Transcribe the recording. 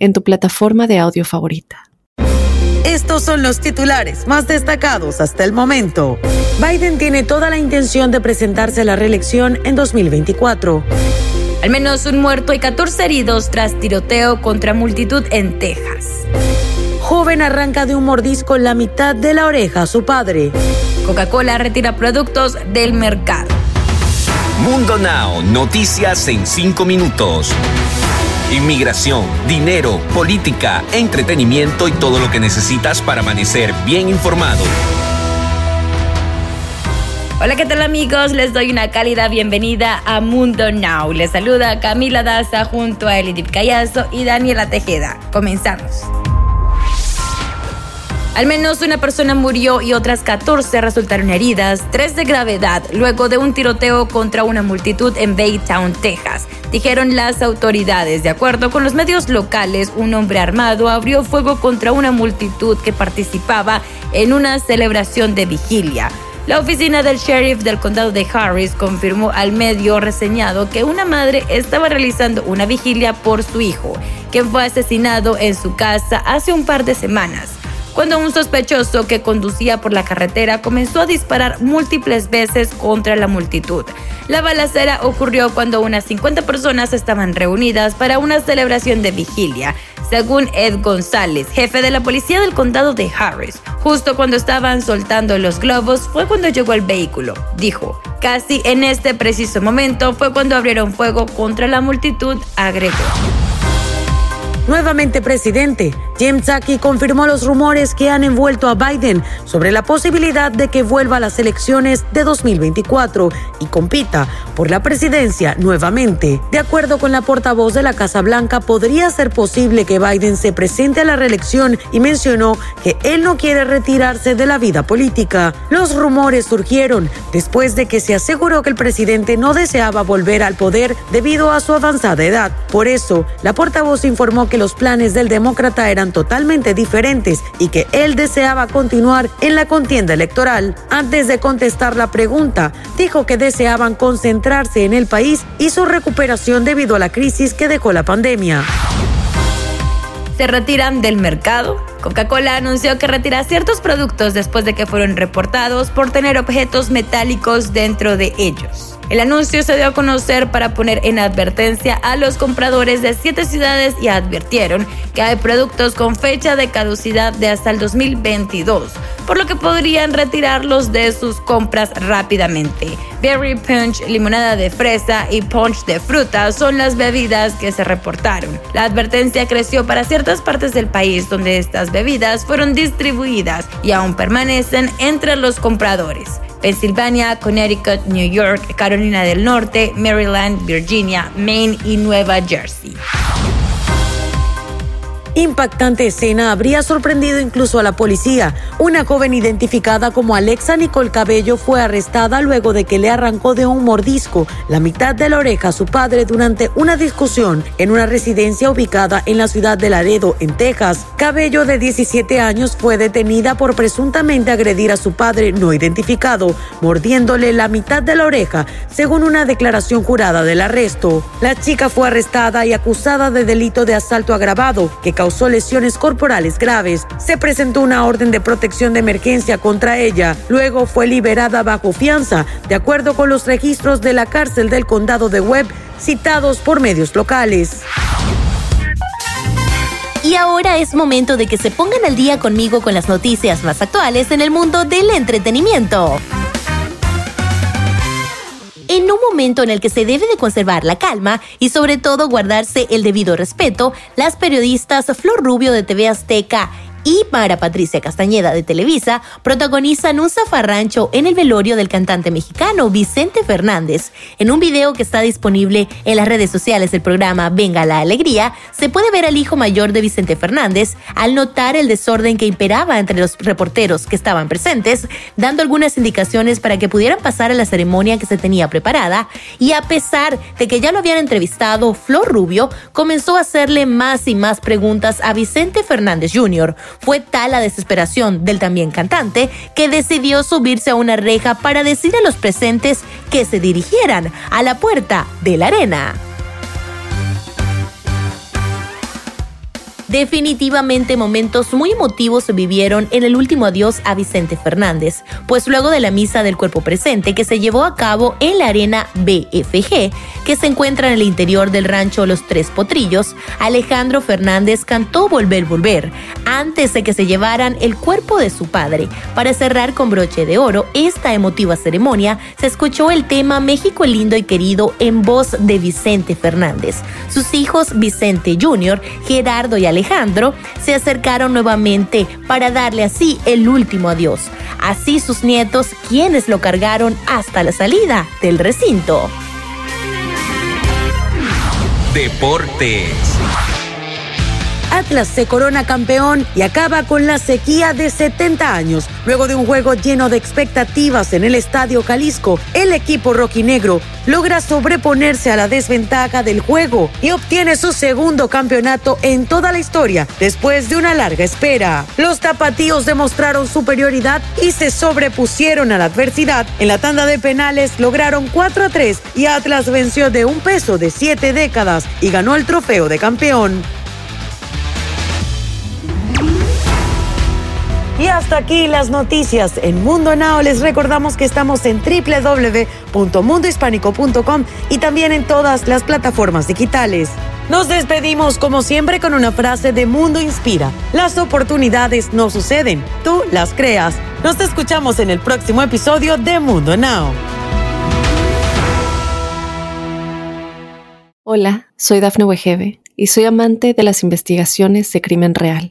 en tu plataforma de audio favorita. Estos son los titulares más destacados hasta el momento. Biden tiene toda la intención de presentarse a la reelección en 2024. Al menos un muerto y 14 heridos tras tiroteo contra multitud en Texas. Joven arranca de un mordisco en la mitad de la oreja a su padre. Coca-Cola retira productos del mercado. Mundo Now, noticias en 5 minutos inmigración, dinero, política, entretenimiento y todo lo que necesitas para amanecer bien informado. Hola, ¿qué tal amigos? Les doy una cálida bienvenida a Mundo Now. Les saluda Camila Daza junto a Elidip Callazo y Daniela Tejeda. Comenzamos. Al menos una persona murió y otras 14 resultaron heridas, tres de gravedad, luego de un tiroteo contra una multitud en Baytown, Texas, dijeron las autoridades. De acuerdo con los medios locales, un hombre armado abrió fuego contra una multitud que participaba en una celebración de vigilia. La oficina del sheriff del condado de Harris confirmó al medio reseñado que una madre estaba realizando una vigilia por su hijo, quien fue asesinado en su casa hace un par de semanas cuando un sospechoso que conducía por la carretera comenzó a disparar múltiples veces contra la multitud. La balacera ocurrió cuando unas 50 personas estaban reunidas para una celebración de vigilia, según Ed González, jefe de la policía del condado de Harris. Justo cuando estaban soltando los globos fue cuando llegó el vehículo, dijo. Casi en este preciso momento fue cuando abrieron fuego contra la multitud, agregó nuevamente presidente. Jim Psaki confirmó los rumores que han envuelto a Biden sobre la posibilidad de que vuelva a las elecciones de 2024 y compita por la presidencia nuevamente. De acuerdo con la portavoz de la Casa Blanca, podría ser posible que Biden se presente a la reelección y mencionó que él no quiere retirarse de la vida política. Los rumores surgieron después de que se aseguró que el presidente no deseaba volver al poder debido a su avanzada edad. Por eso, la portavoz informó que los planes del demócrata eran totalmente diferentes y que él deseaba continuar en la contienda electoral. Antes de contestar la pregunta, dijo que deseaban concentrarse en el país y su recuperación debido a la crisis que dejó la pandemia se retiran del mercado. Coca-Cola anunció que retira ciertos productos después de que fueron reportados por tener objetos metálicos dentro de ellos. El anuncio se dio a conocer para poner en advertencia a los compradores de siete ciudades y advirtieron que hay productos con fecha de caducidad de hasta el 2022, por lo que podrían retirarlos de sus compras rápidamente. Berry Punch, limonada de fresa y punch de fruta son las bebidas que se reportaron. La advertencia creció para ciertas partes del país donde estas bebidas fueron distribuidas y aún permanecen entre los compradores. Pensilvania, Connecticut, New York, Carolina del Norte, Maryland, Virginia, Maine y Nueva Jersey. Impactante escena habría sorprendido incluso a la policía. Una joven identificada como Alexa Nicole Cabello fue arrestada luego de que le arrancó de un mordisco la mitad de la oreja a su padre durante una discusión en una residencia ubicada en la ciudad de Laredo, en Texas. Cabello, de 17 años, fue detenida por presuntamente agredir a su padre no identificado, mordiéndole la mitad de la oreja, según una declaración jurada del arresto. La chica fue arrestada y acusada de delito de asalto agravado, que causó lesiones corporales graves. Se presentó una orden de protección de emergencia contra ella. Luego fue liberada bajo fianza, de acuerdo con los registros de la cárcel del condado de Webb citados por medios locales. Y ahora es momento de que se pongan al día conmigo con las noticias más actuales en el mundo del entretenimiento. En un momento en el que se debe de conservar la calma y sobre todo guardarse el debido respeto, las periodistas Flor Rubio de TV Azteca y Mara Patricia Castañeda de Televisa protagonizan un zafarrancho en el velorio del cantante mexicano Vicente Fernández. En un video que está disponible en las redes sociales del programa Venga la Alegría, se puede ver al hijo mayor de Vicente Fernández al notar el desorden que imperaba entre los reporteros que estaban presentes, dando algunas indicaciones para que pudieran pasar a la ceremonia que se tenía preparada y a pesar de que ya lo habían entrevistado, Flor Rubio comenzó a hacerle más y más preguntas a Vicente Fernández Jr. Fue tal la desesperación del también cantante que decidió subirse a una reja para decir a los presentes que se dirigieran a la puerta de la arena. Definitivamente momentos muy emotivos se vivieron en el último adiós a Vicente Fernández, pues luego de la misa del cuerpo presente que se llevó a cabo en la arena BFG, que se encuentra en el interior del rancho Los Tres Potrillos, Alejandro Fernández cantó Volver, Volver, antes de que se llevaran el cuerpo de su padre. Para cerrar con broche de oro esta emotiva ceremonia, se escuchó el tema México lindo y querido en voz de Vicente Fernández. Sus hijos Vicente Jr., Gerardo y Alejandro Alejandro se acercaron nuevamente para darle así el último adiós. Así sus nietos, quienes lo cargaron hasta la salida del recinto. Deportes. Atlas se corona campeón y acaba con la sequía de 70 años. Luego de un juego lleno de expectativas en el Estadio Jalisco, el equipo rojinegro logra sobreponerse a la desventaja del juego y obtiene su segundo campeonato en toda la historia después de una larga espera. Los tapatíos demostraron superioridad y se sobrepusieron a la adversidad. En la tanda de penales lograron 4 a 3 y Atlas venció de un peso de 7 décadas y ganó el trofeo de campeón. Y hasta aquí las noticias en Mundo Now. Les recordamos que estamos en www.mundohispánico.com y también en todas las plataformas digitales. Nos despedimos como siempre con una frase de Mundo Inspira. Las oportunidades no suceden, tú las creas. Nos escuchamos en el próximo episodio de Mundo Now. Hola, soy Dafne Wegebe y soy amante de las investigaciones de crimen real.